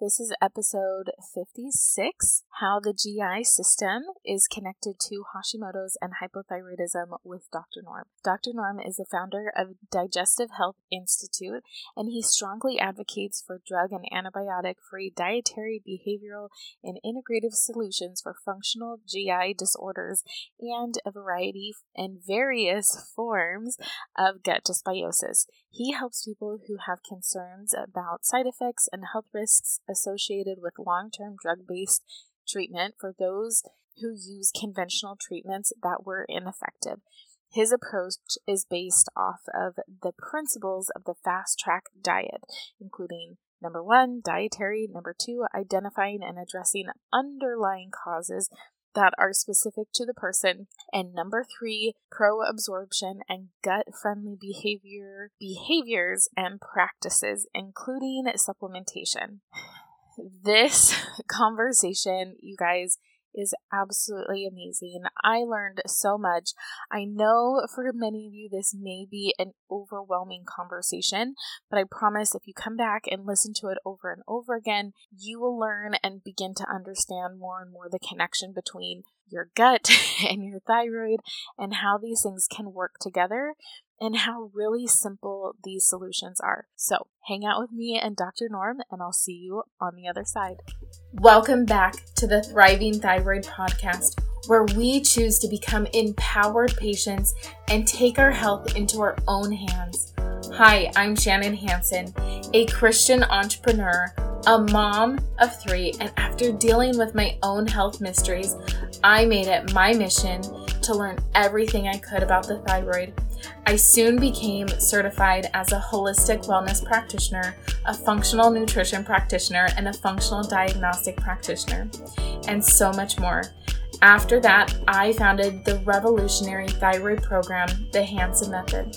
This is episode 56 How the GI System is Connected to Hashimoto's and Hypothyroidism with Dr. Norm. Dr. Norm is the founder of Digestive Health Institute, and he strongly advocates for drug and antibiotic free dietary, behavioral, and integrative solutions for functional GI disorders and a variety and various forms of gut dysbiosis. He helps people who have concerns about side effects and health risks associated with long term drug based treatment for those who use conventional treatments that were ineffective. His approach is based off of the principles of the fast track diet, including number one, dietary, number two, identifying and addressing underlying causes that are specific to the person, and number three, pro absorption and gut friendly behavior behaviors and practices, including supplementation. This conversation, you guys, is absolutely amazing. I learned so much. I know for many of you this may be an overwhelming conversation, but I promise if you come back and listen to it over and over again, you will learn and begin to understand more and more the connection between your gut and your thyroid and how these things can work together and how really simple these solutions are. So, hang out with me and Dr. Norm, and I'll see you on the other side. Welcome back to the Thriving Thyroid Podcast, where we choose to become empowered patients and take our health into our own hands. Hi, I'm Shannon Hanson, a Christian entrepreneur, a mom of three, and after dealing with my own health mysteries, I made it my mission to learn everything I could about the thyroid I soon became certified as a holistic wellness practitioner, a functional nutrition practitioner, and a functional diagnostic practitioner, and so much more. After that, I founded the revolutionary thyroid program, the Hanson Method.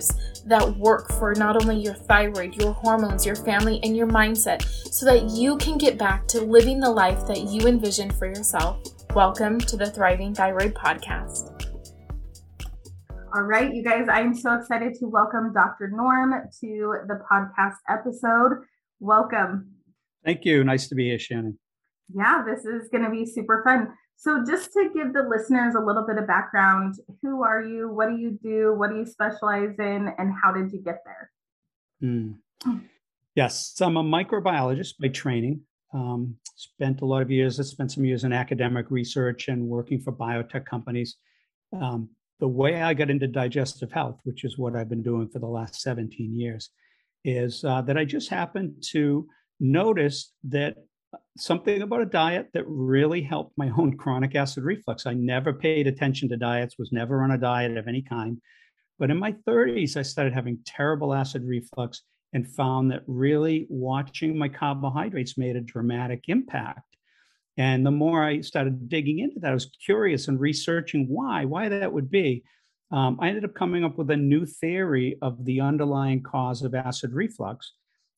tips that work for not only your thyroid, your hormones, your family, and your mindset so that you can get back to living the life that you envisioned for yourself. Welcome to the Thriving Thyroid Podcast. All right, you guys, I'm so excited to welcome Dr. Norm to the podcast episode. Welcome. Thank you. Nice to be here, Shannon. Yeah, this is going to be super fun. So, just to give the listeners a little bit of background, who are you? What do you do? What do you specialize in? And how did you get there? Mm. Yes, I'm a microbiologist by training. Um, spent a lot of years, I spent some years in academic research and working for biotech companies. Um, the way I got into digestive health, which is what I've been doing for the last 17 years, is uh, that I just happened to notice that something about a diet that really helped my own chronic acid reflux. I never paid attention to diets, was never on a diet of any kind. But in my 30s, I started having terrible acid reflux and found that really watching my carbohydrates made a dramatic impact. And the more I started digging into that, I was curious and researching why, why that would be. Um, I ended up coming up with a new theory of the underlying cause of acid reflux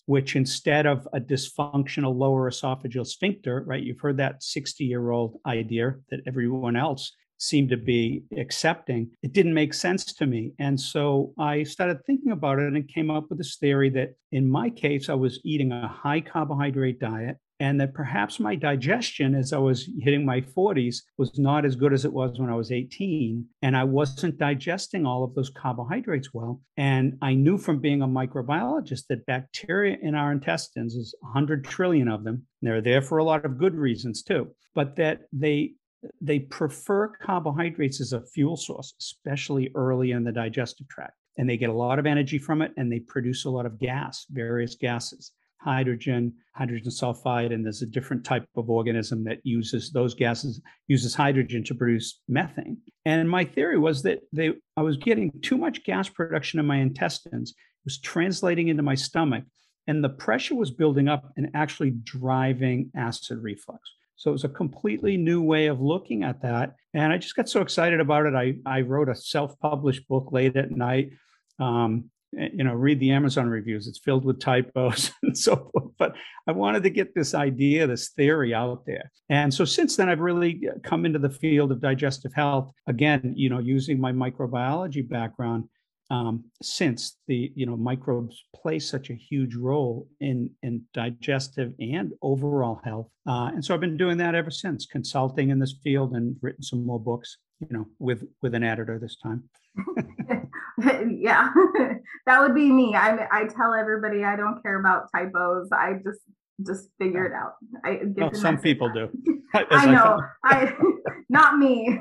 which instead of a dysfunctional lower esophageal sphincter, right? You've heard that 60 year old idea that everyone else seemed to be accepting. It didn't make sense to me. And so I started thinking about it and came up with this theory that in my case, I was eating a high carbohydrate diet and that perhaps my digestion as I was hitting my 40s was not as good as it was when I was 18. And I wasn't digesting all of those carbohydrates well. And I knew from being a microbiologist that bacteria in our intestines is 100 trillion of them. They're there for a lot of good reasons too, but that they they prefer carbohydrates as a fuel source, especially early in the digestive tract. And they get a lot of energy from it and they produce a lot of gas, various gases hydrogen, hydrogen sulfide, and there's a different type of organism that uses those gases, uses hydrogen to produce methane. And my theory was that they, I was getting too much gas production in my intestines. It was translating into my stomach, and the pressure was building up and actually driving acid reflux. So it was a completely new way of looking at that. And I just got so excited about it. I, I wrote a self published book late at night. Um, you know, read the Amazon reviews. It's filled with typos and so forth. But I wanted to get this idea, this theory out there. And so since then, I've really come into the field of digestive health again, you know, using my microbiology background um, since the you know microbes play such a huge role in in digestive and overall health uh, and so i've been doing that ever since consulting in this field and written some more books you know with with an editor this time yeah. That would be me. I, I tell everybody i don't care about typos. I just just figure it out. I well, some people do. I know. i not me.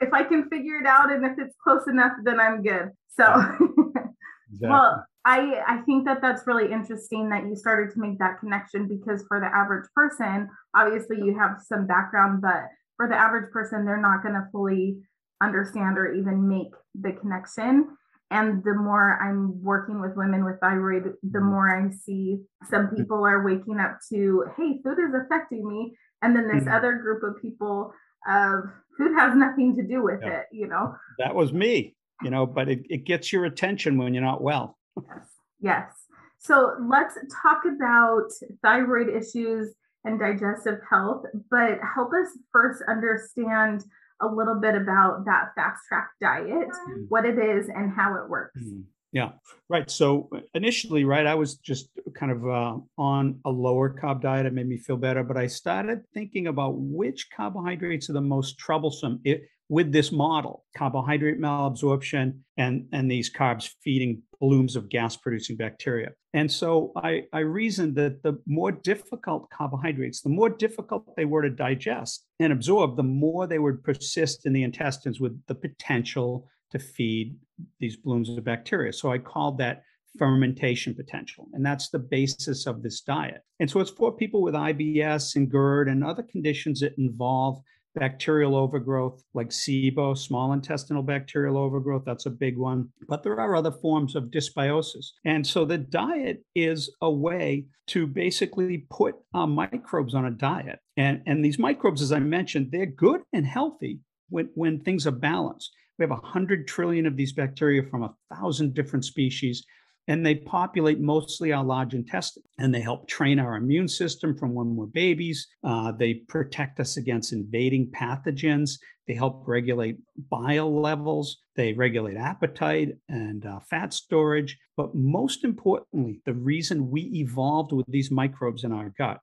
If i can figure it out and if it's close enough then i'm good. So, exactly. well, I I think that that's really interesting that you started to make that connection because for the average person, obviously you have some background, but for the average person, they're not going to fully understand or even make the connection. And the more I'm working with women with thyroid, the mm-hmm. more I see some mm-hmm. people are waking up to, hey, food is affecting me. And then this mm-hmm. other group of people of food has nothing to do with yeah. it, you know? That was me you know, but it, it gets your attention when you're not well. yes. Yes. So let's talk about thyroid issues and digestive health, but help us first understand a little bit about that fast track diet, mm. what it is, and how it works. Mm. Yeah, right. So initially, right, I was just kind of uh, on a lower carb diet. It made me feel better, but I started thinking about which carbohydrates are the most troublesome. It, with this model carbohydrate malabsorption and, and these carbs feeding blooms of gas producing bacteria. And so I, I reasoned that the more difficult carbohydrates, the more difficult they were to digest and absorb, the more they would persist in the intestines with the potential to feed these blooms of bacteria. So I called that fermentation potential. And that's the basis of this diet. And so it's for people with IBS and GERD and other conditions that involve bacterial overgrowth like SIBO, small intestinal bacterial overgrowth. That's a big one. But there are other forms of dysbiosis. And so the diet is a way to basically put uh, microbes on a diet. And, and these microbes, as I mentioned, they're good and healthy when, when things are balanced. We have 100 trillion of these bacteria from a thousand different species and they populate mostly our large intestine and they help train our immune system from when we're babies. Uh, they protect us against invading pathogens. They help regulate bile levels. They regulate appetite and uh, fat storage. But most importantly the reason we evolved with these microbes in our gut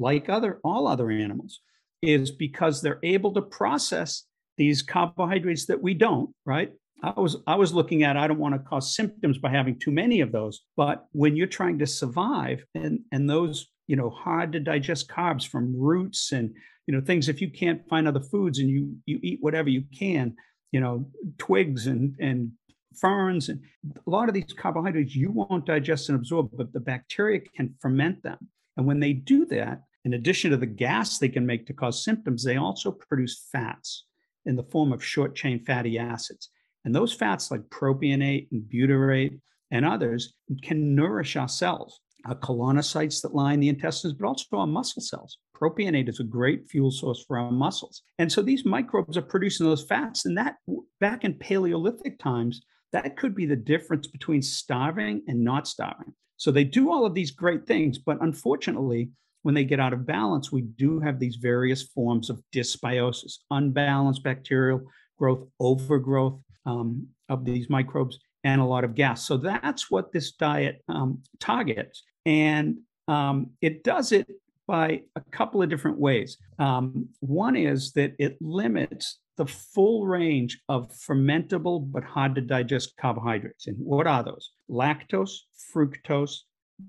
like other all other animals is because they're able to process these carbohydrates that we don't right I was I was looking at I don't want to cause symptoms by having too many of those, but when you're trying to survive and and those you know hard to digest carbs from roots and you know things if you can't find other foods and you you eat whatever you can, you know twigs and and ferns and a lot of these carbohydrates you won't digest and absorb, but the bacteria can ferment them. And when they do that, in addition to the gas they can make to cause symptoms, they also produce fats in the form of short chain fatty acids. And those fats, like propionate and butyrate and others, can nourish our cells, our colonocytes that line the intestines, but also our muscle cells. Propionate is a great fuel source for our muscles. And so these microbes are producing those fats. And that, back in Paleolithic times, that could be the difference between starving and not starving. So they do all of these great things, but unfortunately, when they get out of balance, we do have these various forms of dysbiosis, unbalanced bacterial growth, overgrowth, um, of these microbes and a lot of gas. So that's what this diet um, targets. And um, it does it by a couple of different ways. Um, one is that it limits the full range of fermentable but hard to digest carbohydrates. And what are those? Lactose, fructose,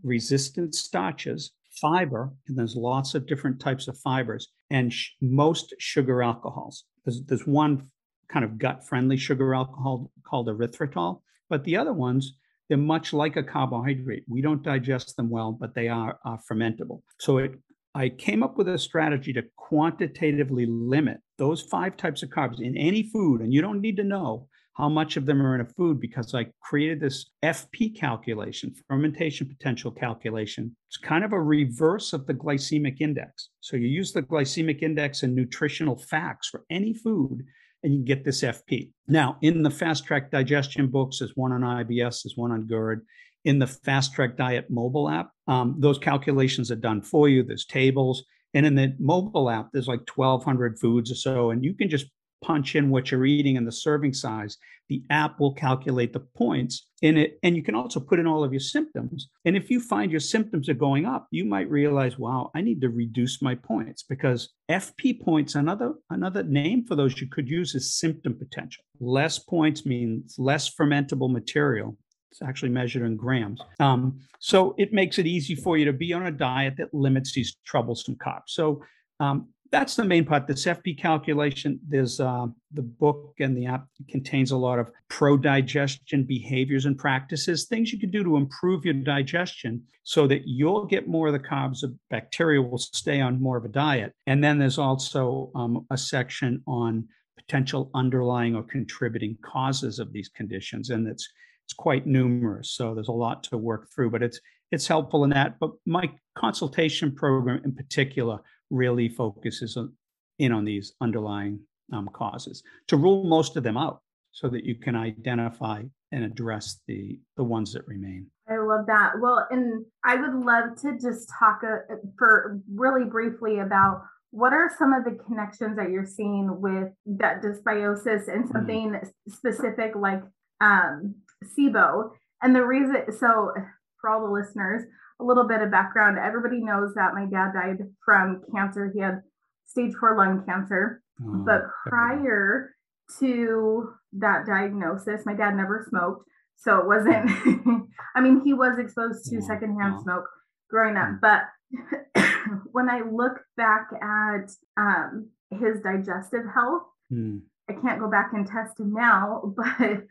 resistant starches, fiber, and there's lots of different types of fibers, and sh- most sugar alcohols. There's, there's one kind of gut friendly sugar alcohol called erythritol. But the other ones, they're much like a carbohydrate. We don't digest them well, but they are, are fermentable. So it, I came up with a strategy to quantitatively limit those five types of carbs in any food. And you don't need to know, how much of them are in a food because I created this FP calculation, fermentation potential calculation. It's kind of a reverse of the glycemic index. So you use the glycemic index and nutritional facts for any food and you can get this FP. Now, in the fast track digestion books, there's one on IBS, there's one on GERD. In the fast track diet mobile app, um, those calculations are done for you. There's tables. And in the mobile app, there's like 1,200 foods or so, and you can just punch in what you're eating and the serving size, the app will calculate the points in it. And you can also put in all of your symptoms. And if you find your symptoms are going up, you might realize, wow, I need to reduce my points because FP points, another, another name for those you could use is symptom potential. Less points means less fermentable material. It's actually measured in grams. Um, so it makes it easy for you to be on a diet that limits these troublesome carbs. So um, that's the main part. This FP calculation, there's uh, the book and the app contains a lot of pro digestion behaviors and practices, things you can do to improve your digestion so that you'll get more of the carbs. The bacteria will stay on more of a diet. And then there's also um, a section on potential underlying or contributing causes of these conditions. And it's it's quite numerous. So there's a lot to work through, but it's it's helpful in that. But my consultation program in particular really focuses on, in on these underlying um, causes to rule most of them out so that you can identify and address the the ones that remain. I love that. Well, and I would love to just talk uh, for really briefly about what are some of the connections that you're seeing with gut dysbiosis and mm. something mm. specific like um, SIBO. And the reason, so for all the listeners, a little bit of background. Everybody knows that my dad died from cancer. He had stage four lung cancer. Oh, but prior to that diagnosis, my dad never smoked. So it wasn't, I mean, he was exposed to secondhand smoke growing up. But when I look back at um, his digestive health, mm. I can't go back and test him now, but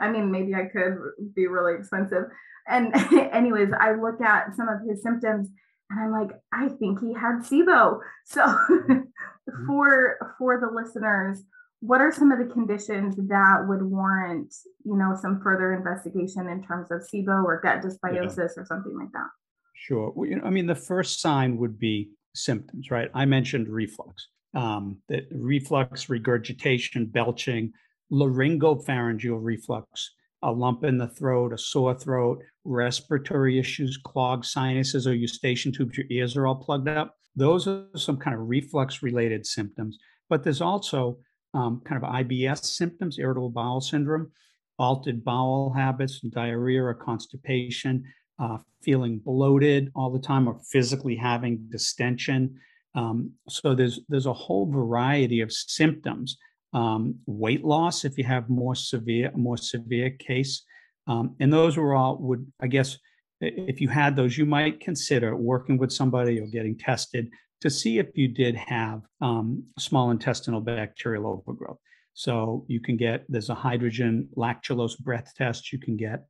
I mean, maybe I could be really expensive. And anyways, I look at some of his symptoms and I'm like, I think he had SIBO. So mm-hmm. for for the listeners, what are some of the conditions that would warrant, you know, some further investigation in terms of SIBO or gut dysbiosis yeah. or something like that? Sure. Well, you know, I mean, the first sign would be symptoms, right? I mentioned reflux, um, that reflux, regurgitation, belching, laryngopharyngeal reflux, a lump in the throat, a sore throat, respiratory issues, clogged sinuses, or eustachian tubes, your ears are all plugged up. Those are some kind of reflux related symptoms. But there's also um, kind of IBS symptoms, irritable bowel syndrome, altered bowel habits, diarrhea or constipation, uh, feeling bloated all the time, or physically having distension. Um, so there's there's a whole variety of symptoms um, weight loss if you have more severe, more severe case. Um, and those were all would, I guess, if you had those, you might consider working with somebody or getting tested to see if you did have um, small intestinal bacterial overgrowth. So you can get there's a hydrogen lactulose breath test you can get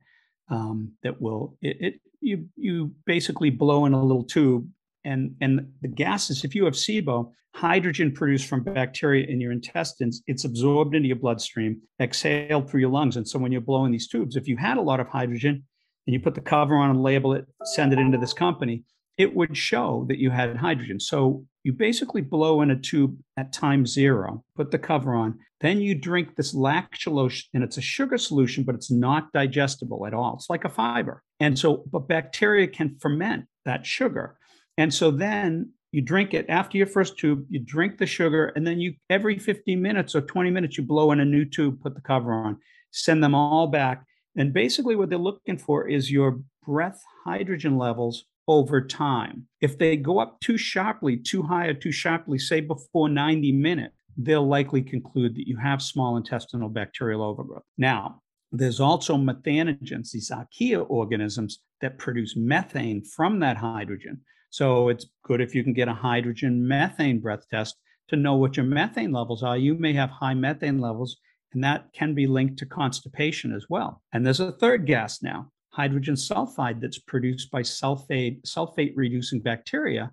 um, that will it, it you you basically blow in a little tube and and the gases if you have SIBO hydrogen produced from bacteria in your intestines it's absorbed into your bloodstream exhaled through your lungs. And so when you're blowing these tubes if you had a lot of hydrogen and you put the cover on and label it send it into this company it would show that you had hydrogen. So you basically blow in a tube at time zero put the cover on then you drink this lactulose and it's a sugar solution but it's not digestible at all. It's like a fiber. And so but bacteria can ferment that sugar and so then you drink it after your first tube, you drink the sugar, and then you every 15 minutes or 20 minutes, you blow in a new tube, put the cover on, send them all back. And basically, what they're looking for is your breath hydrogen levels over time. If they go up too sharply, too high, or too sharply, say before 90 minutes, they'll likely conclude that you have small intestinal bacterial overgrowth. Now, there's also methanogens, these archaea organisms that produce methane from that hydrogen. So it's good if you can get a hydrogen methane breath test to know what your methane levels are. You may have high methane levels, and that can be linked to constipation as well. And there's a third gas now, hydrogen sulfide, that's produced by sulfate, sulfate reducing bacteria.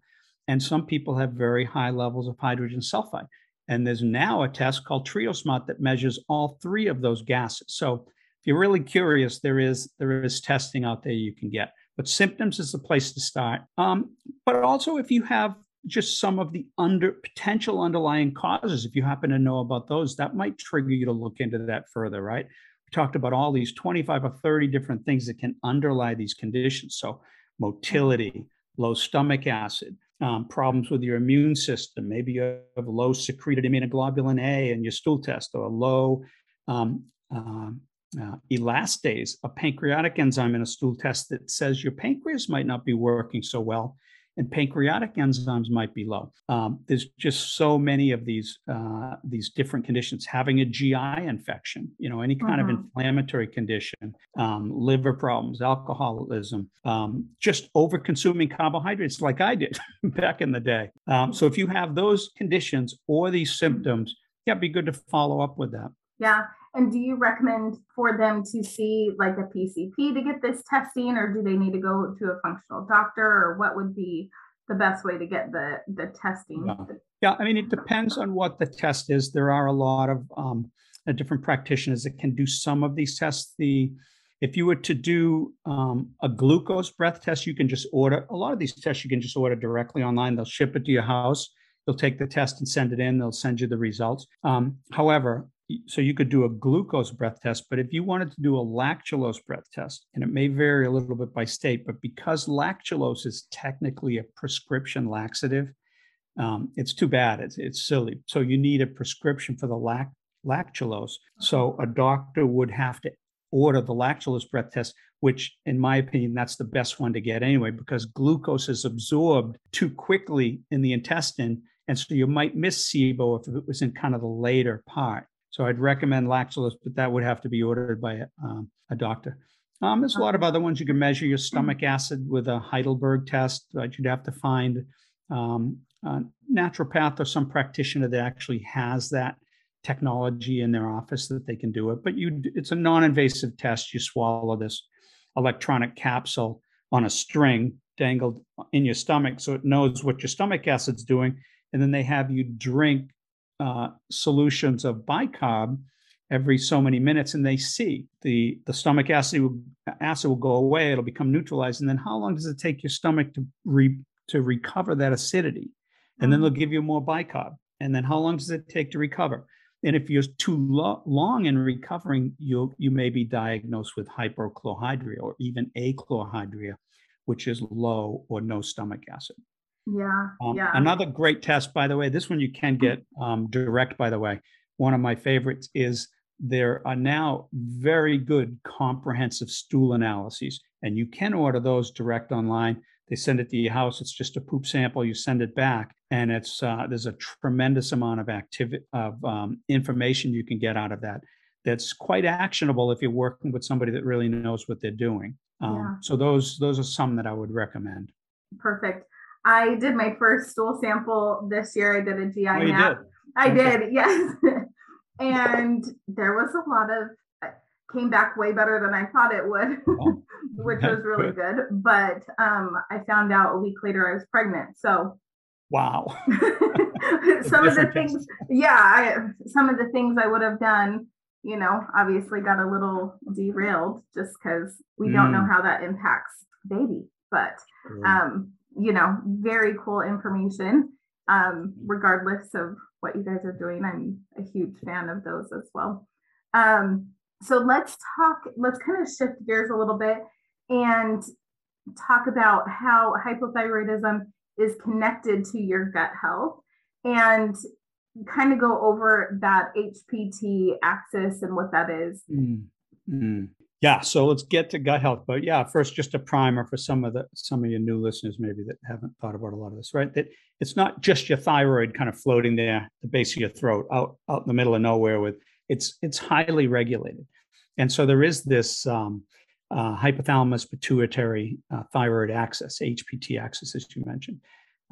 And some people have very high levels of hydrogen sulfide. And there's now a test called TrioSmart that measures all three of those gases. So if you're really curious, there is there is testing out there you can get. But symptoms is the place to start. Um, but also if you have just some of the under potential underlying causes, if you happen to know about those, that might trigger you to look into that further, right? We talked about all these 25 or 30 different things that can underlie these conditions. So motility, low stomach acid, um, problems with your immune system. Maybe you have low secreted immunoglobulin A in your stool test or a low um, uh, uh, elastase, a pancreatic enzyme in a stool test that says your pancreas might not be working so well and pancreatic enzymes might be low. Um, there's just so many of these uh, these different conditions. Having a GI infection, you know, any kind mm-hmm. of inflammatory condition, um, liver problems, alcoholism, um, just over consuming carbohydrates like I did back in the day. Um, so if you have those conditions or these symptoms, yeah, it'd be good to follow up with that. Yeah. And do you recommend for them to see like a PCP to get this testing, or do they need to go to a functional doctor, or what would be the best way to get the the testing? Yeah, yeah I mean, it depends on what the test is. There are a lot of um, uh, different practitioners that can do some of these tests. The if you were to do um, a glucose breath test, you can just order a lot of these tests. You can just order directly online. They'll ship it to your house. They'll take the test and send it in. They'll send you the results. Um, however, so you could do a glucose breath test, but if you wanted to do a lactulose breath test, and it may vary a little bit by state, but because lactulose is technically a prescription laxative, um, it's too bad. It's, it's silly. So you need a prescription for the lac- lactulose. So a doctor would have to order the lactulose breath test, which, in my opinion, that's the best one to get anyway, because glucose is absorbed too quickly in the intestine. And so you might miss SIBO if it was in kind of the later part. So I'd recommend lactulose, but that would have to be ordered by a, um, a doctor. Um, there's a lot of other ones. You can measure your stomach acid with a Heidelberg test, but you'd have to find um, a naturopath or some practitioner that actually has that technology in their office that they can do it. But you, it's a non-invasive test. You swallow this electronic capsule on a string dangled in your stomach, so it knows what your stomach acid's doing, and then they have you drink uh, solutions of bicarb every so many minutes and they see the the stomach acid will, acid will go away it'll become neutralized and then how long does it take your stomach to re, to recover that acidity? And then they'll mm. give you more bicarb and then how long does it take to recover? And if you're too lo- long in recovering you you may be diagnosed with hyperchlorhydria or even achlorhydria which is low or no stomach acid yeah. Um, yeah. Another great test, by the way, this one you can get um, direct, by the way. One of my favorites is there are now very good comprehensive stool analyses, and you can order those direct online. They send it to your house. It's just a poop sample. You send it back, and it's uh, there's a tremendous amount of activity of um, information you can get out of that. That's quite actionable if you're working with somebody that really knows what they're doing. Um, yeah. So those those are some that I would recommend. Perfect. I did my first stool sample this year. I did a GI oh, map. Did? I okay. did, yes. and there was a lot of uh, came back way better than I thought it would, oh, which was really good. But um, I found out a week later I was pregnant. So wow. some of the things, yeah, I, some of the things I would have done, you know, obviously got a little derailed just because we mm. don't know mm. how that impacts baby. But um, you know, very cool information. Um, regardless of what you guys are doing, I'm a huge fan of those as well. Um, so let's talk, let's kind of shift gears a little bit and talk about how hypothyroidism is connected to your gut health and kind of go over that HPT axis and what that is. Mm, mm. Yeah, so let's get to gut health. But yeah, first, just a primer for some of the some of your new listeners, maybe that haven't thought about a lot of this, right? That it's not just your thyroid kind of floating there, the base of your throat, out out in the middle of nowhere. With it's it's highly regulated, and so there is this um, uh, hypothalamus pituitary uh, thyroid axis, HPT axis, as you mentioned.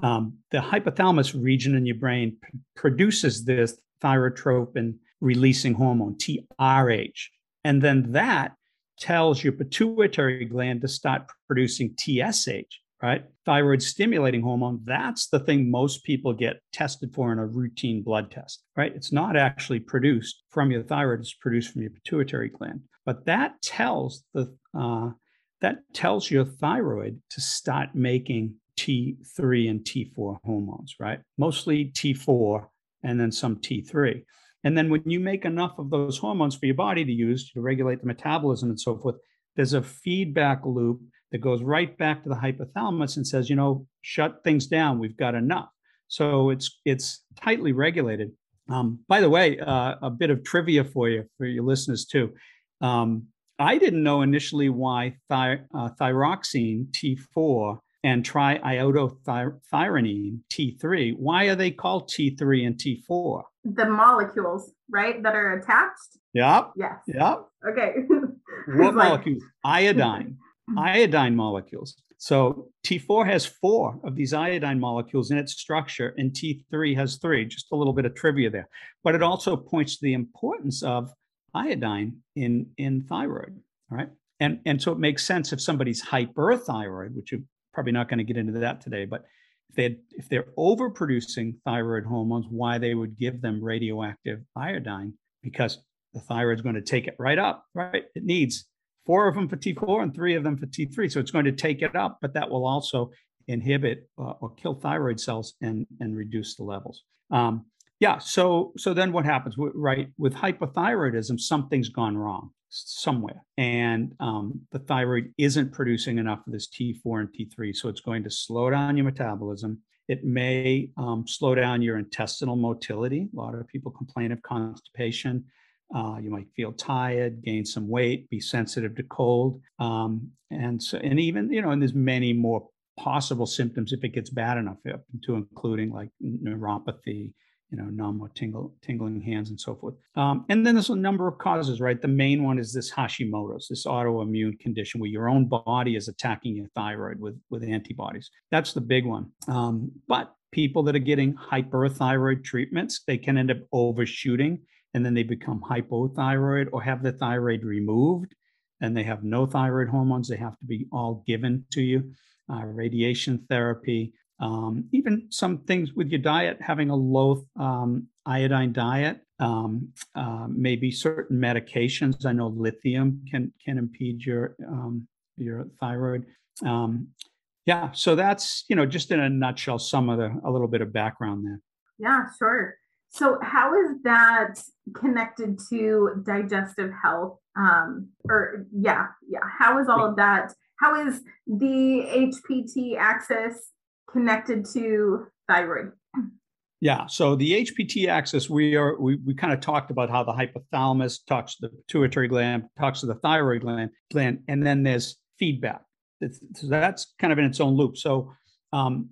Um, the hypothalamus region in your brain p- produces this thyrotropin releasing hormone, TRH. And then that tells your pituitary gland to start producing TSH, right? Thyroid stimulating hormone, that's the thing most people get tested for in a routine blood test, right? It's not actually produced from your thyroid, it's produced from your pituitary gland. But that tells the uh, that tells your thyroid to start making T3 and T4 hormones, right? Mostly T4 and then some T3. And then when you make enough of those hormones for your body to use to regulate the metabolism and so forth, there's a feedback loop that goes right back to the hypothalamus and says, you know, shut things down. We've got enough. So it's it's tightly regulated. Um, by the way, uh, a bit of trivia for you for your listeners too. Um, I didn't know initially why thy, uh, thyroxine T4 and triiodothyronine T3. Why are they called T3 and T4? The molecules, right, that are attached? Yep. Yes. Yep. Okay. what molecules? Iodine. iodine molecules. So T4 has four of these iodine molecules in its structure, and T3 has three. Just a little bit of trivia there. But it also points to the importance of iodine in, in thyroid. All right. And, and so it makes sense if somebody's hyperthyroid, which you're probably not going to get into that today, but if they if they're overproducing thyroid hormones, why they would give them radioactive iodine because the thyroid's going to take it right up, right? It needs four of them for T4 and three of them for T3. So it's going to take it up, but that will also inhibit uh, or kill thyroid cells and, and reduce the levels. Um, yeah. So so then what happens? Right with hypothyroidism, something's gone wrong somewhere, and um, the thyroid isn't producing enough of this T4 and T3, so it's going to slow down your metabolism. It may um, slow down your intestinal motility. A lot of people complain of constipation. Uh, you might feel tired, gain some weight, be sensitive to cold, um, and so and even you know, and there's many more possible symptoms if it gets bad enough, up to including like neuropathy, you know, numb tingle, tingling hands and so forth. Um, and then there's a number of causes, right? The main one is this Hashimoto's, this autoimmune condition where your own body is attacking your thyroid with, with antibodies. That's the big one. Um, but people that are getting hyperthyroid treatments, they can end up overshooting and then they become hypothyroid or have the thyroid removed and they have no thyroid hormones. They have to be all given to you. Uh, radiation therapy, um, even some things with your diet, having a low um, iodine diet, um, uh, maybe certain medications. I know lithium can can impede your um, your thyroid. Um, yeah, so that's you know just in a nutshell some of the a little bit of background there. Yeah, sure. So, how is that connected to digestive health? Um, or yeah, yeah. How is all of that? How is the HPT axis connected to thyroid? Yeah, so the HPT axis, we are we, we kind of talked about how the hypothalamus talks to the pituitary gland, talks to the thyroid gland, gland, and then there's feedback. so that's kind of in its own loop. So, um,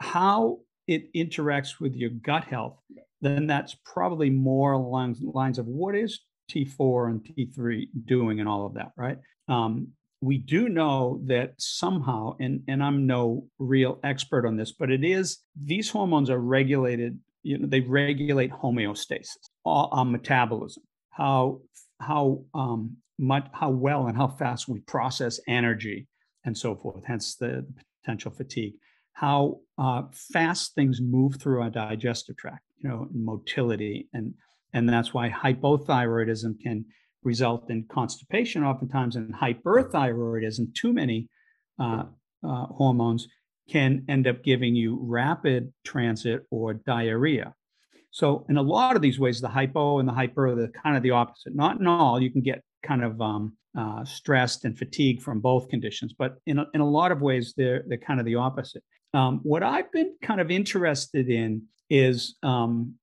how it interacts with your gut health then that's probably more along lines of what is T4 and T3 doing and all of that, right? Um, we do know that somehow, and, and I'm no real expert on this, but it is these hormones are regulated, you know, they regulate homeostasis, uh, metabolism, how how um, much how well and how fast we process energy and so forth, hence the, the potential fatigue how uh, fast things move through our digestive tract, you know, motility, and and that's why hypothyroidism can result in constipation oftentimes, and hyperthyroidism, too many uh, uh, hormones can end up giving you rapid transit or diarrhea. So in a lot of these ways, the hypo and the hyper are the kind of the opposite. Not in all, you can get kind of um, uh, stressed and fatigued from both conditions, but in a, in a lot of ways, they're they're kind of the opposite. Um, what I've been kind of interested in is um,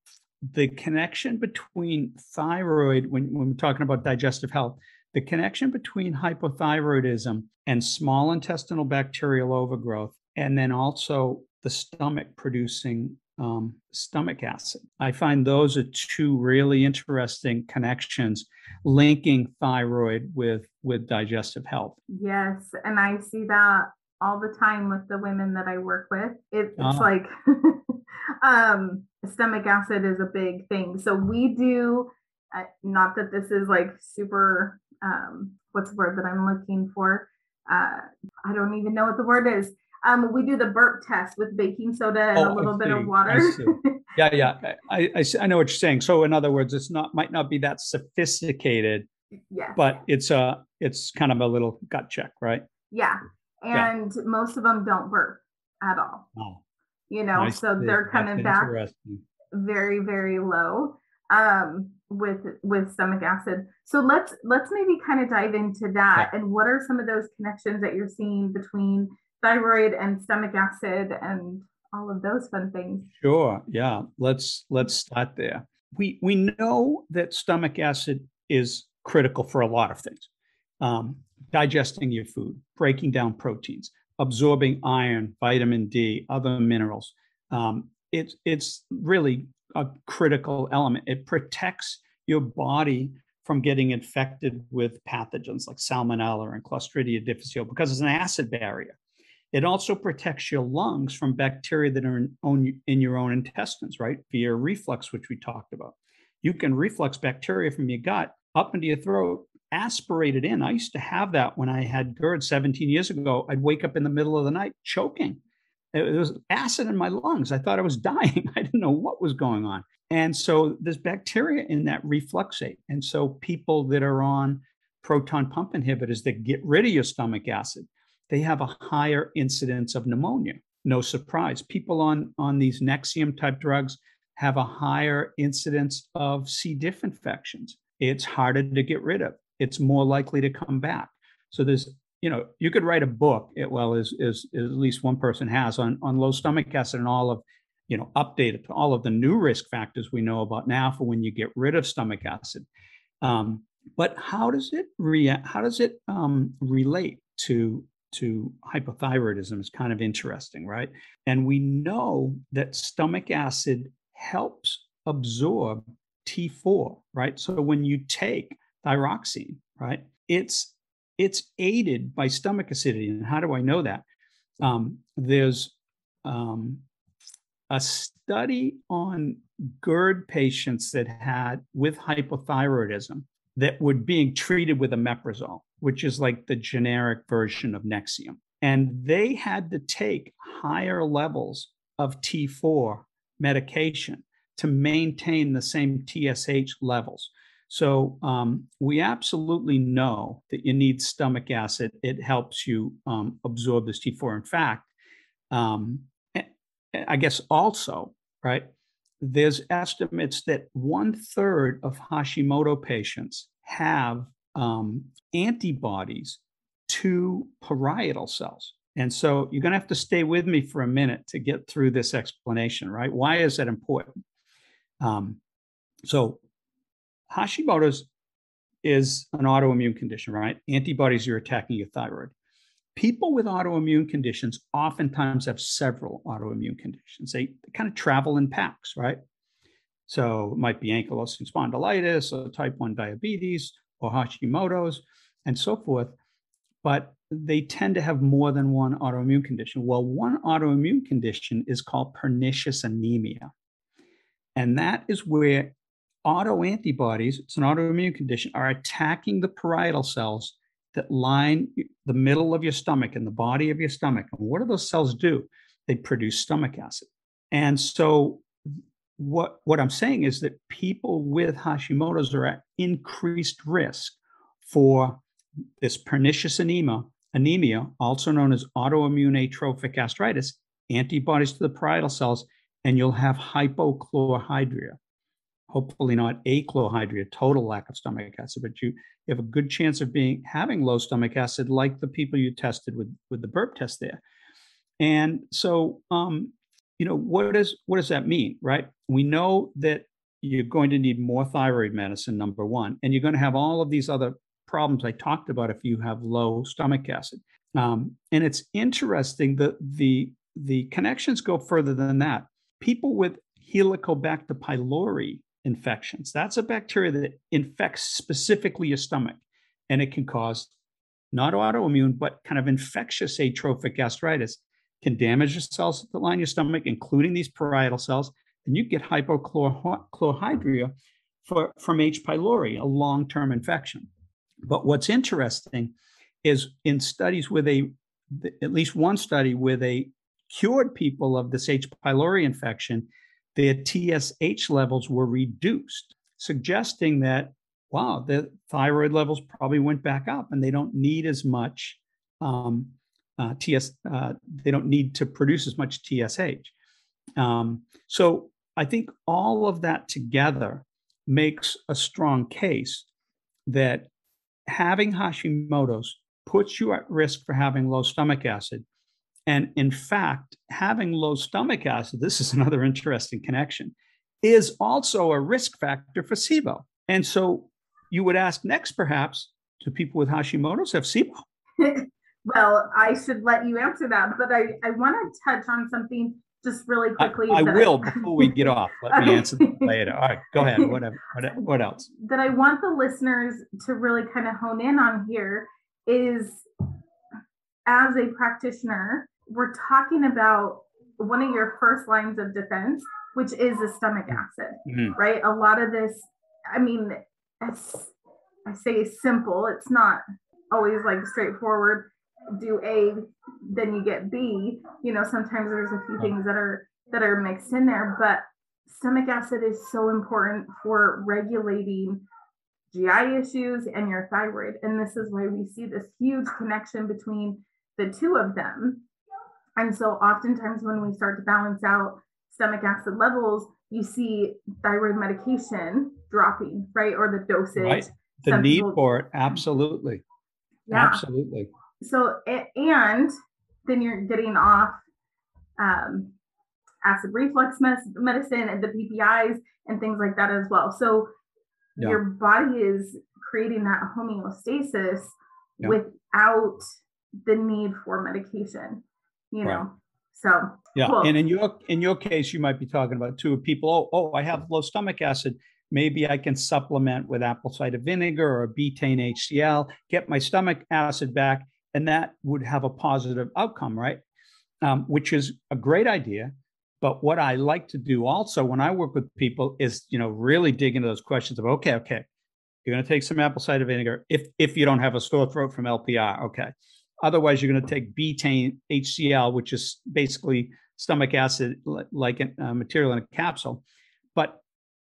the connection between thyroid, when, when we're talking about digestive health, the connection between hypothyroidism and small intestinal bacterial overgrowth, and then also the stomach producing um, stomach acid. I find those are two really interesting connections linking thyroid with with digestive health. Yes, and I see that all the time with the women that I work with. It, it's uh-huh. like um, stomach acid is a big thing. So we do, uh, not that this is like super, um, what's the word that I'm looking for? Uh, I don't even know what the word is. Um, we do the burp test with baking soda and oh, a little bit of water. yeah, yeah, I, I, I know what you're saying. So in other words, it's not might not be that sophisticated, yeah, but it's a it's kind of a little gut check, right? Yeah, and yeah. most of them don't burp at all. Oh, you know, nice so they're coming back very very low um, with with stomach acid. So let's let's maybe kind of dive into that yeah. and what are some of those connections that you're seeing between thyroid and stomach acid and all of those fun things. Sure. Yeah. Let's let's start there. We we know that stomach acid is critical for a lot of things. Um, digesting your food, breaking down proteins, absorbing iron, vitamin D, other minerals. Um, it's it's really a critical element. It protects your body from getting infected with pathogens like salmonella and Clostridia difficile because it's an acid barrier. It also protects your lungs from bacteria that are in, own, in your own intestines, right? Via reflux, which we talked about. You can reflux bacteria from your gut up into your throat, aspirate it in. I used to have that when I had GERD 17 years ago. I'd wake up in the middle of the night choking it was acid in my lungs. I thought I was dying. I didn't know what was going on. And so there's bacteria in that refluxate. And so people that are on proton pump inhibitors that get rid of your stomach acid, they have a higher incidence of pneumonia. No surprise. People on, on these Nexium type drugs have a higher incidence of C. diff infections. It's harder to get rid of. It's more likely to come back. So there's you know, you could write a book, well, as, as at least one person has on, on low stomach acid and all of, you know, updated to all of the new risk factors we know about now for when you get rid of stomach acid. Um, but how does it react? How does it um, relate to to hypothyroidism? Is kind of interesting, right? And we know that stomach acid helps absorb T4, right? So when you take thyroxine, right, it's it's aided by stomach acidity. And how do I know that? Um, there's um, a study on GERD patients that had with hypothyroidism that were being treated with omeprazole, which is like the generic version of Nexium. And they had to take higher levels of T4 medication to maintain the same TSH levels. So um, we absolutely know that you need stomach acid. It helps you um, absorb this T4. In fact, um, I guess also, right, there's estimates that one third of Hashimoto patients have um, antibodies to parietal cells. And so you're going to have to stay with me for a minute to get through this explanation, right? Why is that important? Um, so Hashimoto's is an autoimmune condition, right? Antibodies are attacking your thyroid. People with autoimmune conditions oftentimes have several autoimmune conditions. They, they kind of travel in packs, right? So it might be ankylosing spondylitis or type 1 diabetes or Hashimoto's and so forth. But they tend to have more than one autoimmune condition. Well, one autoimmune condition is called pernicious anemia. And that is where autoantibodies, it's an autoimmune condition, are attacking the parietal cells that line the middle of your stomach and the body of your stomach. And what do those cells do? They produce stomach acid. And so what, what I'm saying is that people with Hashimoto's are at increased risk for this pernicious anemia, anemia, also known as autoimmune atrophic gastritis, antibodies to the parietal cells, and you'll have hypochlorhydria hopefully not achlorhydria, total lack of stomach acid, but you, have a good chance of being having low stomach acid, like the people you tested with with the burp test there. And so, um, you know, what does what does that mean, right? We know that you're going to need more thyroid medicine, number one, and you're going to have all of these other problems I talked about if you have low stomach acid. Um, and it's interesting that the the connections go further than that. People with Helicobacter pylori infections. That's a bacteria that infects specifically your stomach, and it can cause not autoimmune, but kind of infectious atrophic gastritis. Can damage the cells that line your stomach, including these parietal cells, and you get hypochlorhydria for, from H. pylori, a long term infection. But what's interesting is in studies where they at least one study where they cured people of this H. pylori infection, their TSH levels were reduced, suggesting that, wow, the thyroid levels probably went back up and they don't need as much um, uh, TS, uh, they don't need to produce as much TSH. Um, so I think all of that together makes a strong case that having Hashimoto's puts you at risk for having low stomach acid. And in fact, having low stomach acid, this is another interesting connection, is also a risk factor for SIBO. And so you would ask next, perhaps, do people with Hashimoto's have SIBO? well, I should let you answer that, but I, I want to touch on something just really quickly. I, I will before we get off. Let me answer later. All right, go ahead. Whatever. What, what else? That I want the listeners to really kind of hone in on here is as a practitioner, we're talking about one of your first lines of defense, which is the stomach acid, mm-hmm. right? A lot of this, I mean, I say simple, it's not always like straightforward do A, then you get B. You know, sometimes there's a few things that are that are mixed in there, but stomach acid is so important for regulating GI issues and your thyroid. And this is why we see this huge connection between the two of them. And so oftentimes when we start to balance out stomach acid levels, you see thyroid medication dropping, right? Or the dosage. Right. The need people, for it, absolutely. Yeah. Absolutely so and then you're getting off um, acid reflux medicine and the PPIs and things like that as well. So yeah. your body is creating that homeostasis yeah. without the need for medication, you know. Right. So yeah, cool. and in your in your case, you might be talking about two people. Oh, oh, I have low stomach acid. Maybe I can supplement with apple cider vinegar or betaine HCl, get my stomach acid back, and that would have a positive outcome, right? Um, which is a great idea. But what I like to do also when I work with people is, you know, really dig into those questions of, okay, okay, you're going to take some apple cider vinegar if if you don't have a sore throat from LPR, okay. Otherwise, you're going to take betaine HCl, which is basically stomach acid like a uh, material in a capsule. But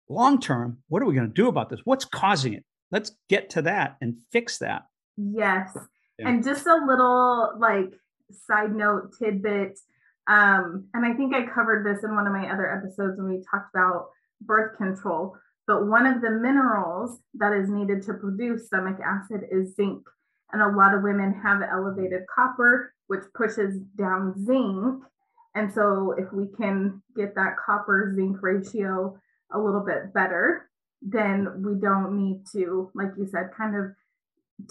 long term, what are we going to do about this? What's causing it? Let's get to that and fix that. Yes. And just a little like side note tidbit. Um, and I think I covered this in one of my other episodes when we talked about birth control. But one of the minerals that is needed to produce stomach acid is zinc. And a lot of women have elevated copper, which pushes down zinc. And so, if we can get that copper zinc ratio a little bit better, then we don't need to, like you said, kind of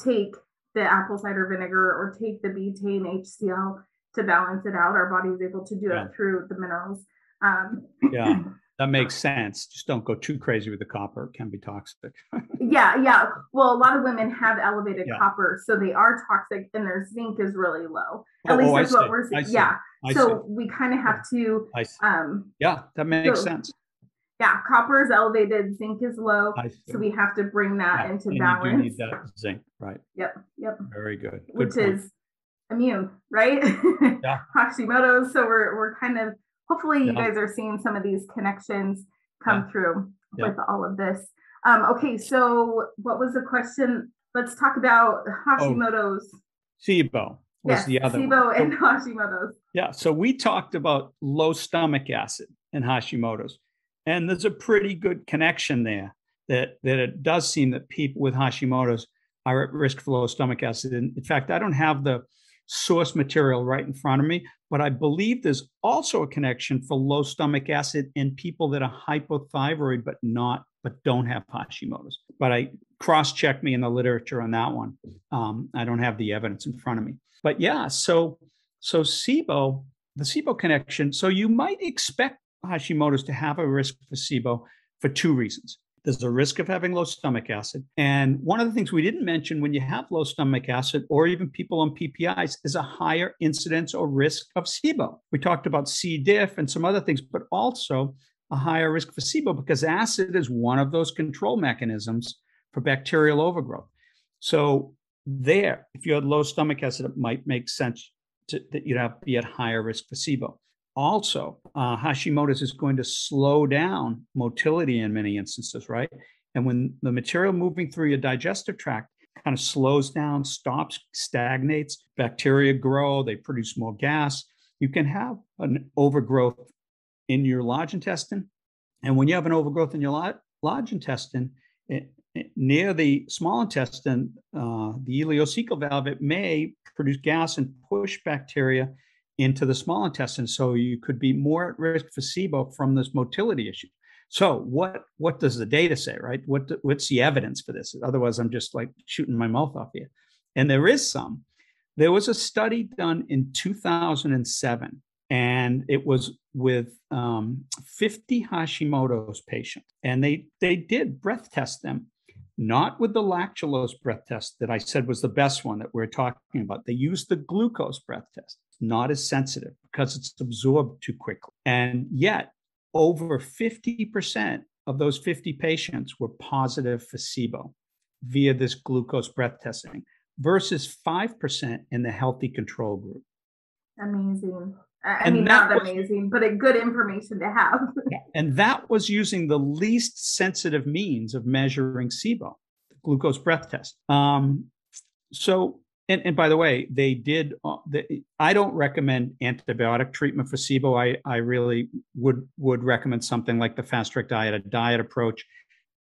take the apple cider vinegar or take the betaine HCl to balance it out. Our body is able to do yeah. it through the minerals. Um, yeah, that makes sense. Just don't go too crazy with the copper; it can be toxic. yeah, yeah. Well, a lot of women have elevated yeah. copper, so they are toxic, and their zinc is really low. At oh, least oh, that's what we're seeing. Yeah. I so see. we kind of have to. Um, yeah, that makes so, sense yeah, copper is elevated, zinc is low. So we have to bring that yeah, into balance. You do need that zinc, right? Yep, yep. Very good. good Which point. is immune, right? Yeah. Hashimoto's. So we're we're kind of hopefully you yeah. guys are seeing some of these connections come yeah. through with all of this. Um, okay, so what was the question? Let's talk about Hashimoto's. Oh, SIBO was yes, the other SIBO one. and Hashimoto's. Yeah, so we talked about low stomach acid and Hashimoto's. And there's a pretty good connection there that, that it does seem that people with Hashimoto's are at risk for low stomach acid. And in fact, I don't have the source material right in front of me, but I believe there's also a connection for low stomach acid in people that are hypothyroid but not but don't have Hashimoto's. But I cross-check me in the literature on that one. Um, I don't have the evidence in front of me. But yeah, so so SIBO, the SIBO connection. So you might expect Hashimoto's to have a risk for SIBO for two reasons. There's a risk of having low stomach acid. And one of the things we didn't mention when you have low stomach acid, or even people on PPIs, is a higher incidence or risk of SIBO. We talked about C. diff and some other things, but also a higher risk for SIBO because acid is one of those control mechanisms for bacterial overgrowth. So, there, if you had low stomach acid, it might make sense to, that you'd have be at higher risk for SIBO. Also, uh, Hashimoto's is going to slow down motility in many instances, right? And when the material moving through your digestive tract kind of slows down, stops, stagnates, bacteria grow, they produce more gas. You can have an overgrowth in your large intestine. And when you have an overgrowth in your large intestine, it, it, near the small intestine, uh, the ileocecal valve, it may produce gas and push bacteria into the small intestine. So you could be more at risk for SIBO from this motility issue. So what what does the data say, right? What what's the evidence for this? Otherwise, I'm just like shooting my mouth off here. And there is some. There was a study done in 2007, and it was with um, 50 Hashimoto's patients, and they they did breath test them, not with the lactulose breath test that I said was the best one that we're talking about. They used the glucose breath test, not as sensitive because it's absorbed too quickly, and yet over 50% of those 50 patients were positive for SIBO via this glucose breath testing versus 5% in the healthy control group. Amazing. I and mean, not was, amazing, but a good information to have. and that was using the least sensitive means of measuring SIBO, the glucose breath test. Um, so and, and by the way, they did. Uh, the, I don't recommend antibiotic treatment for SIBO. I, I really would would recommend something like the fast tract diet, a diet approach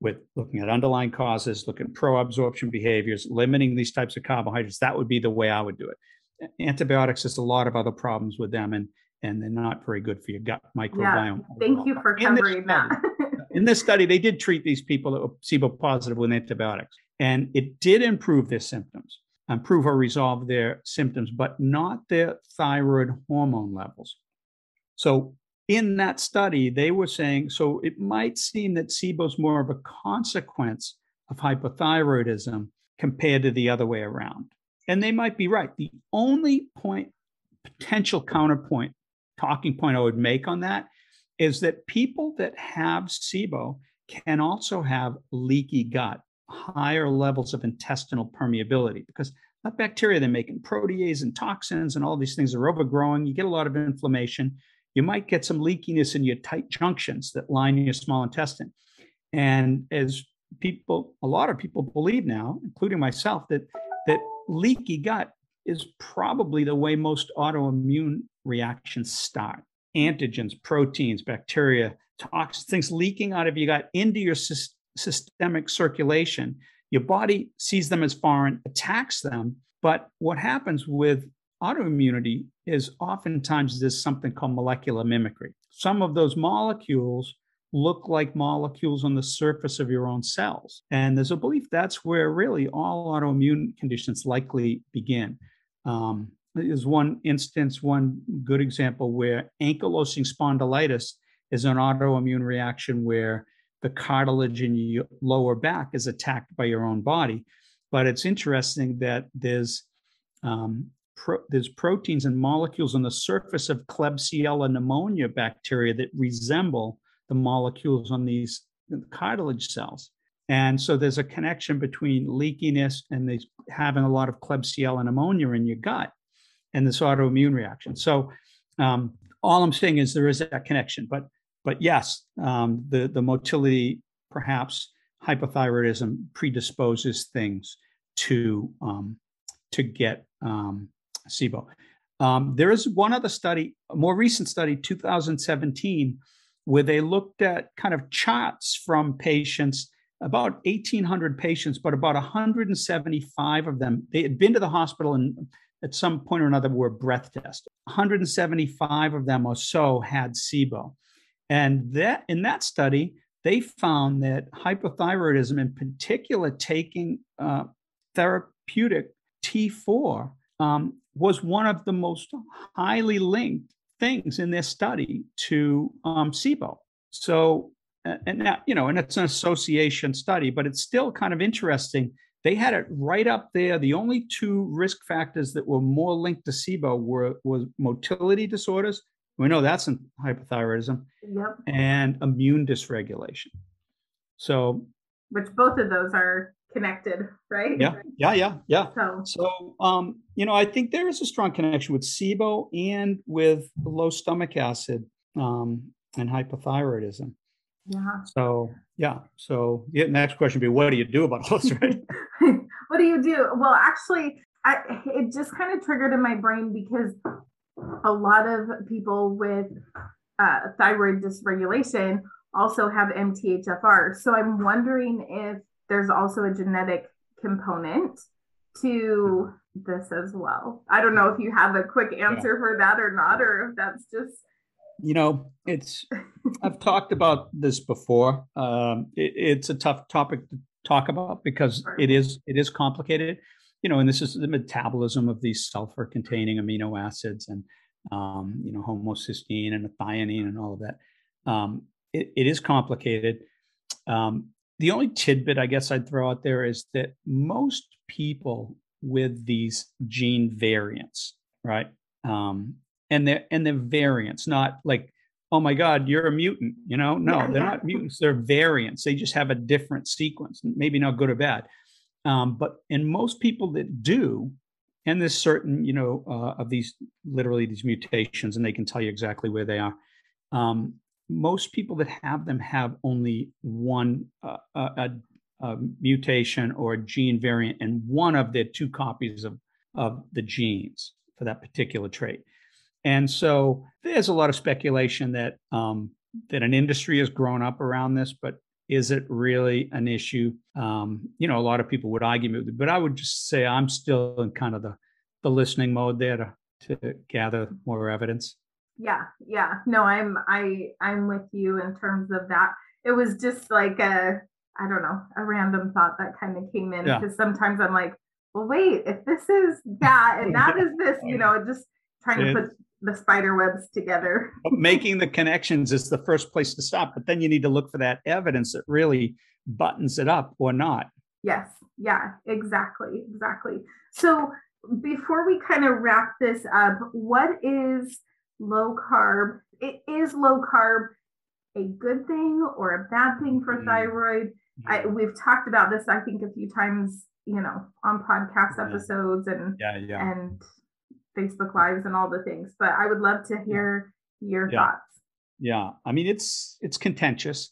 with looking at underlying causes, looking at pro-absorption behaviors, limiting these types of carbohydrates. That would be the way I would do it. Antibiotics, there's a lot of other problems with them, and and they're not very good for your gut microbiome. Yeah, thank you for covering that. in this study, they did treat these people that were SIBO positive with antibiotics, and it did improve their symptoms improve or resolve their symptoms, but not their thyroid hormone levels. So, in that study, they were saying so it might seem that SIBO is more of a consequence of hypothyroidism compared to the other way around. And they might be right. The only point, potential counterpoint, talking point I would make on that is that people that have SIBO can also have leaky gut higher levels of intestinal permeability because that bacteria they're making protease and toxins and all these things are overgrowing. You get a lot of inflammation. You might get some leakiness in your tight junctions that line your small intestine. And as people a lot of people believe now including myself that that leaky gut is probably the way most autoimmune reactions start. Antigens proteins bacteria toxins things leaking out of your gut into your system systemic circulation. Your body sees them as foreign, attacks them. But what happens with autoimmunity is oftentimes there's something called molecular mimicry. Some of those molecules look like molecules on the surface of your own cells. And there's a belief that's where really all autoimmune conditions likely begin. Um, there's one instance, one good example where ankylosing spondylitis is an autoimmune reaction where the cartilage in your lower back is attacked by your own body. But it's interesting that there's um, pro- there's proteins and molecules on the surface of Klebsiella pneumonia bacteria that resemble the molecules on these cartilage cells. And so there's a connection between leakiness and these having a lot of Klebsiella pneumonia in your gut and this autoimmune reaction. So um, all I'm saying is there is that connection. But but yes, um, the the motility, perhaps hypothyroidism predisposes things to um, to get um, SIBO. Um, there is one other study, a more recent study, 2017, where they looked at kind of charts from patients, about 1,800 patients, but about 175 of them, they had been to the hospital and at some point or another were breath tested. 175 of them or so had SIBO. And that in that study, they found that hypothyroidism, in particular, taking uh, therapeutic T4, um, was one of the most highly linked things in this study to um, SIBO. So, and that, you know, and it's an association study, but it's still kind of interesting. They had it right up there. The only two risk factors that were more linked to SIBO were was motility disorders we know that's in hypothyroidism yep. and immune dysregulation. So, which both of those are connected, right? Yeah, yeah, yeah, yeah. So, so um, you know, I think there is a strong connection with SIBO and with low stomach acid um, and hypothyroidism. Yeah. So yeah. So yeah, next question would be, what do you do about those? Right? what do you do? Well, actually, I, it just kind of triggered in my brain because a lot of people with uh, thyroid dysregulation also have MTHFR. So I'm wondering if there's also a genetic component to this as well. I don't know if you have a quick answer yeah. for that or not, or if that's just. You know, it's, I've talked about this before. Um, it, it's a tough topic to talk about because it is, it is complicated, you know, and this is the metabolism of these sulfur containing amino acids and, um, you know, homocysteine and methionine and all of that. Um, it, it is complicated. Um, the only tidbit I guess I'd throw out there is that most people with these gene variants, right? Um, and they're and they're variants, not like, oh my God, you're a mutant. You know, no, they're not mutants. They're variants. They just have a different sequence, maybe not good or bad. Um, but in most people that do, and there's certain, you know, uh, of these literally these mutations, and they can tell you exactly where they are. Um, most people that have them have only one uh, a, a, mutation or a gene variant in one of their two copies of, of the genes for that particular trait. And so there's a lot of speculation that um, that an industry has grown up around this, but is it really an issue? Um, you know, a lot of people would argue with it, but I would just say I'm still in kind of the the listening mode there to to gather more evidence yeah yeah no i'm i i'm with you in terms of that it was just like a i don't know a random thought that kind of came in because yeah. sometimes i'm like well wait if this is that and that is this you know just trying to put the spider webs together making the connections is the first place to stop but then you need to look for that evidence that really buttons it up or not yes yeah exactly exactly so before we kind of wrap this up what is low carb. It is low carb a good thing or a bad thing for mm-hmm. thyroid? I, we've talked about this, I think, a few times, you know, on podcast yeah. episodes and yeah, yeah. and Facebook lives and all the things. But I would love to hear your thoughts. Yeah, I mean, it's it's contentious.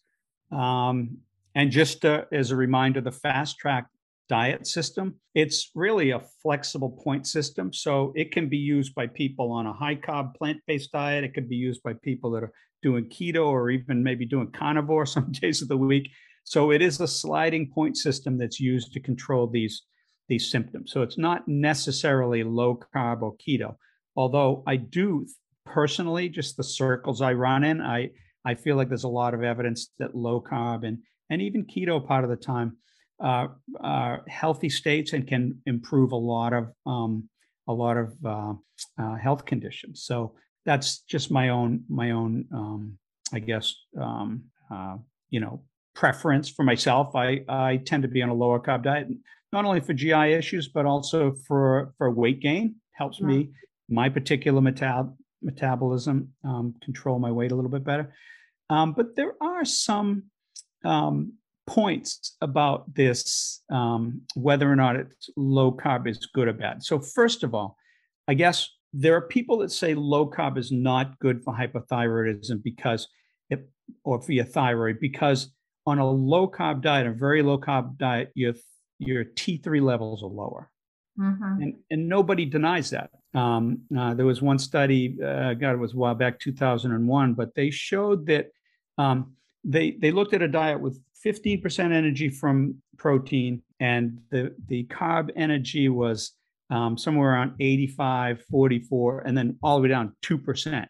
Um, and just uh, as a reminder, the fast tract diet system. It's really a flexible point system. So it can be used by people on a high carb plant based diet. It could be used by people that are doing keto or even maybe doing carnivore some days of the week. So it is a sliding point system that's used to control these, these symptoms. So it's not necessarily low carb or keto. Although I do personally, just the circles I run in, I, I feel like there's a lot of evidence that low carb and, and even keto part of the time uh, uh, healthy states and can improve a lot of um, a lot of uh, uh, health conditions. So that's just my own my own um, I guess um, uh, you know preference for myself. I I tend to be on a lower carb diet, not only for GI issues but also for for weight gain. Helps yeah. me my particular metab- metabolism um, control my weight a little bit better. Um, but there are some um, points about this, um, whether or not it's low carb is good or bad. So, first of all, I guess there are people that say low carb is not good for hypothyroidism because it, or for your thyroid, because on a low carb diet, a very low carb diet, your your T3 levels are lower. Mm-hmm. And, and nobody denies that. Um, uh, there was one study, uh, God, it was a while back, 2001, but they showed that um, they they looked at a diet with 15% energy from protein, and the, the carb energy was um, somewhere around 85, 44, and then all the way down 2%,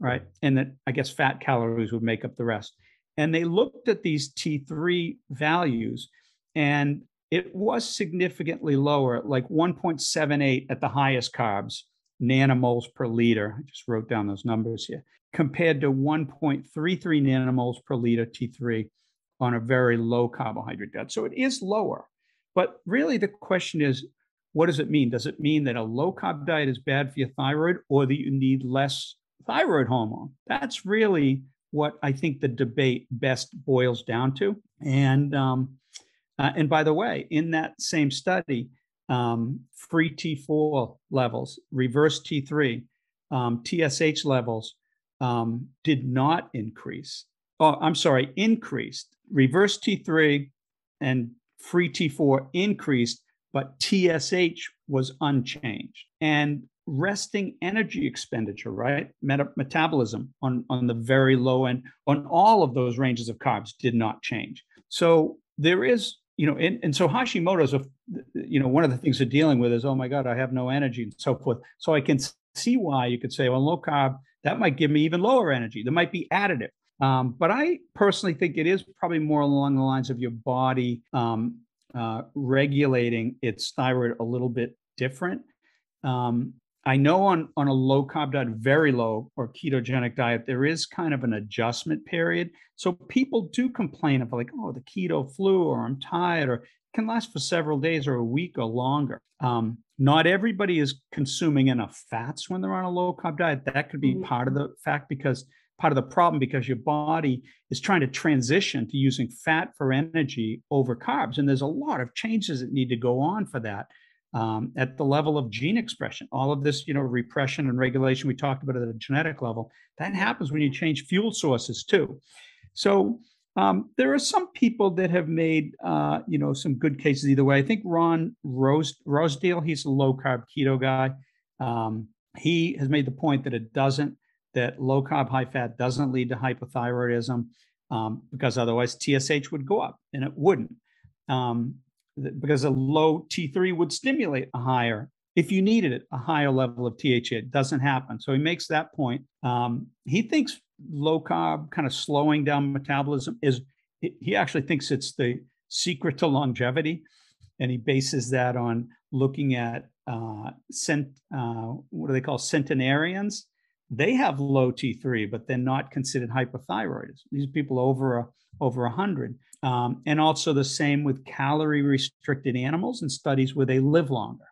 right? And that I guess fat calories would make up the rest. And they looked at these T3 values, and it was significantly lower, like 1.78 at the highest carbs, nanomoles per liter. I just wrote down those numbers here, compared to 1.33 nanomoles per liter T3 on a very low carbohydrate diet. So it is lower. But really, the question is what does it mean? Does it mean that a low carb diet is bad for your thyroid or that you need less thyroid hormone? That's really what I think the debate best boils down to. And um, Uh, and by the way, in that same study, um, free T4 levels, reverse T3, um, TSH levels um, did not increase. Oh, I'm sorry, increased. Reverse T3 and free T4 increased, but TSH was unchanged. And resting energy expenditure, right? Meta- metabolism on, on the very low end, on all of those ranges of carbs did not change. So there is, you know, and, and so Hashimoto's, a, you know, one of the things they're dealing with is, oh my God, I have no energy and so forth. So I can see why you could say, well, low carb, that might give me even lower energy. There might be additive. Um, but I personally think it is probably more along the lines of your body um, uh, regulating its thyroid a little bit different. Um, I know on, on a low carb diet, very low or ketogenic diet, there is kind of an adjustment period. So people do complain of like, oh, the keto flu, or I'm tired, or can last for several days or a week or longer. Um, not everybody is consuming enough fats when they're on a low carb diet. That could be mm-hmm. part of the fact because part of the problem because your body is trying to transition to using fat for energy over carbs. And there's a lot of changes that need to go on for that um, at the level of gene expression. All of this, you know, repression and regulation we talked about at the genetic level, that happens when you change fuel sources too. So um, there are some people that have made, uh, you know, some good cases either way. I think Ron Rose Rosedale, he's a low carb keto guy. Um, he has made the point that it doesn't, that low carb high fat doesn't lead to hypothyroidism um, because otherwise TSH would go up and it wouldn't. Um, because a low T3 would stimulate a higher, if you needed it, a higher level of THA. It doesn't happen. So he makes that point. Um, he thinks low carb, kind of slowing down metabolism, is he actually thinks it's the secret to longevity. And he bases that on looking at uh, cent, uh, what do they call centenarians? They have low T3, but they're not considered hypothyroidists. These people over a, over 100. Um, and also the same with calorie restricted animals and studies where they live longer.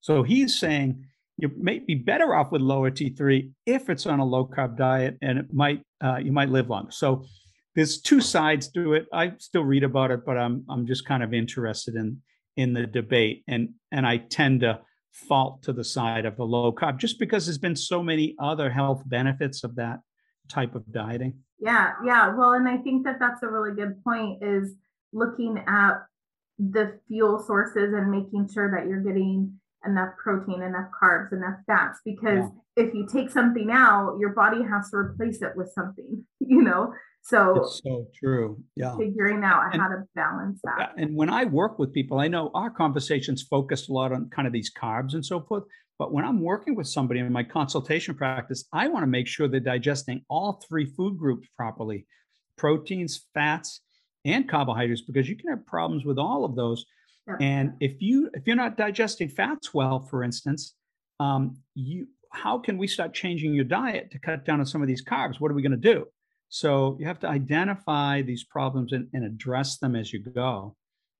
So he's saying you may be better off with lower T3 if it's on a low carb diet, and it might uh, you might live longer. So there's two sides to it. I still read about it, but I'm I'm just kind of interested in in the debate, and and I tend to fault to the side of the low carb just because there's been so many other health benefits of that type of dieting. Yeah, yeah. Well, and I think that that's a really good point is looking at the fuel sources and making sure that you're getting enough protein, enough carbs, enough fats. Because yeah. if you take something out, your body has to replace it with something, you know? So it's so true. Yeah. Figuring out and, how to balance that. And when I work with people, I know our conversations focused a lot on kind of these carbs and so forth. But when I'm working with somebody in my consultation practice, I want to make sure they're digesting all three food groups properly proteins, fats, and carbohydrates, because you can have problems with all of those. Yeah. And if you if you're not digesting fats well, for instance, um, you how can we start changing your diet to cut down on some of these carbs? What are we going to do? So you have to identify these problems and, and address them as you go.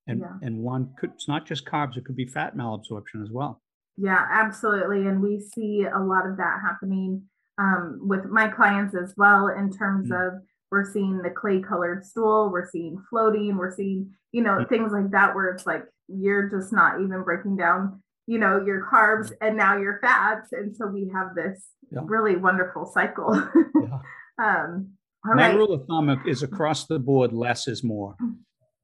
And yeah. and one could it's not just carbs, it could be fat malabsorption as well. Yeah, absolutely. And we see a lot of that happening um, with my clients as well in terms mm-hmm. of we're seeing the clay colored stool, we're seeing floating, we're seeing, you know, mm-hmm. things like that where it's like you're just not even breaking down, you know, your carbs and now your fats. And so we have this yeah. really wonderful cycle. yeah. um, all My right. rule of thumb is across the board less is more.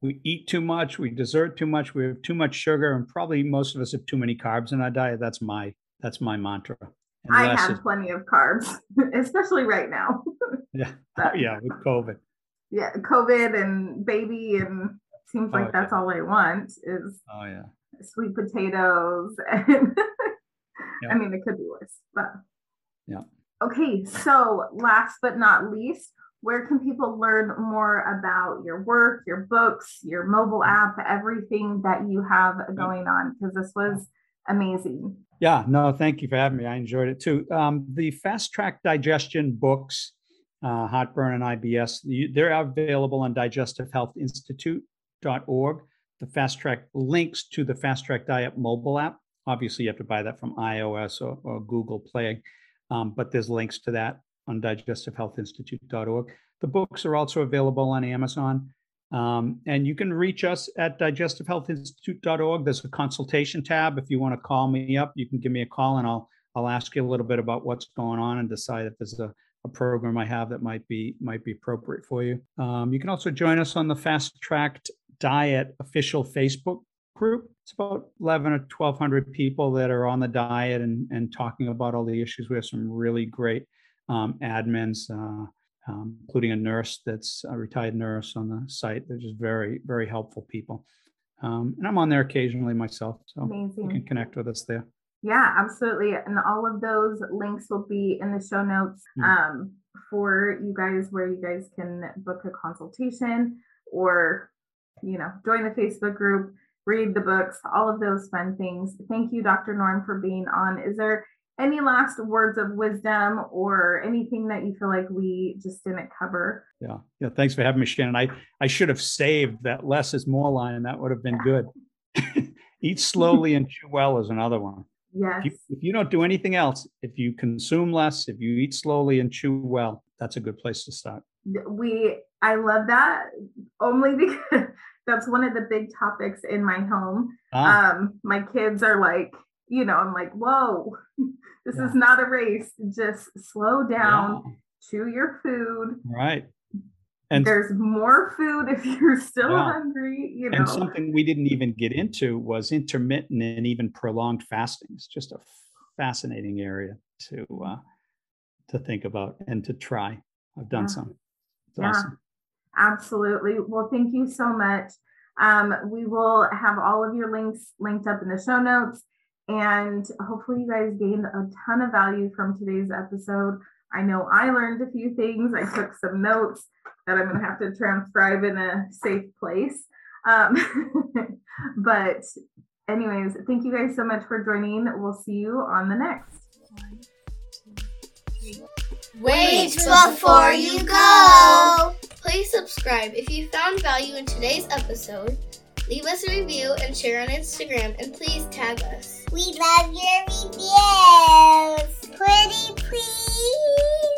We eat too much, we dessert too much, we have too much sugar, and probably most of us have too many carbs in our diet. That's my that's my mantra. And I have plenty of carbs, especially right now. yeah, yeah, with COVID. Yeah, COVID and baby, and seems oh, like oh, that's yeah. all I want is. Oh yeah. Sweet potatoes, and I mean it could be worse, but. Yeah. Okay, so last but not least, where can people learn more about your work, your books, your mobile app, everything that you have going on? Because this was amazing. Yeah, no, thank you for having me. I enjoyed it too. Um, the Fast Tract Digestion books, uh, Heartburn and IBS, they're available on digestivehealthinstitute.org. The Fast Tract links to the Fast Tract Diet mobile app. Obviously, you have to buy that from iOS or, or Google Play, um, but there's links to that on digestivehealthinstitute.org. The books are also available on Amazon. Um, and you can reach us at digestivehealthinstitute.org. There's a consultation tab. If you want to call me up, you can give me a call and I'll I'll ask you a little bit about what's going on and decide if there's a, a program I have that might be might be appropriate for you. Um, you can also join us on the Fast Tract Diet official Facebook group. It's about 11 or 1200 people that are on the diet and, and talking about all the issues. We have some really great um, admins, uh, um, including a nurse that's a retired nurse on the site. They're just very, very helpful people. Um, and I'm on there occasionally myself, so Amazing. you can connect with us there. Yeah, absolutely. And all of those links will be in the show notes mm-hmm. um, for you guys, where you guys can book a consultation or, you know, join the Facebook group, read the books, all of those fun things. Thank you, Dr. Norm, for being on. Is there any last words of wisdom or anything that you feel like we just didn't cover? Yeah. Yeah. Thanks for having me, Shannon. I, I should have saved that less is more line. That would have been good. Eat slowly and chew well is another one. Yes. If you, if you don't do anything else, if you consume less, if you eat slowly and chew well, that's a good place to start. We, I love that only because that's one of the big topics in my home. Ah. Um, my kids are like, you know, I'm like, whoa, this yeah. is not a race. Just slow down, yeah. chew your food. Right. And there's more food if you're still yeah. hungry, you know. And something we didn't even get into was intermittent and even prolonged fasting. It's just a fascinating area to uh, to think about and to try. I've done some. It's yeah. Awesome. Absolutely. Well, thank you so much. Um, we will have all of your links linked up in the show notes. And hopefully, you guys gained a ton of value from today's episode. I know I learned a few things. I took some notes that I'm going to have to transcribe in a safe place. Um, but, anyways, thank you guys so much for joining. We'll see you on the next. Wait before you go. Please subscribe if you found value in today's episode. Leave us a review and share on Instagram, and please tag us. We love your reviews. Pretty please.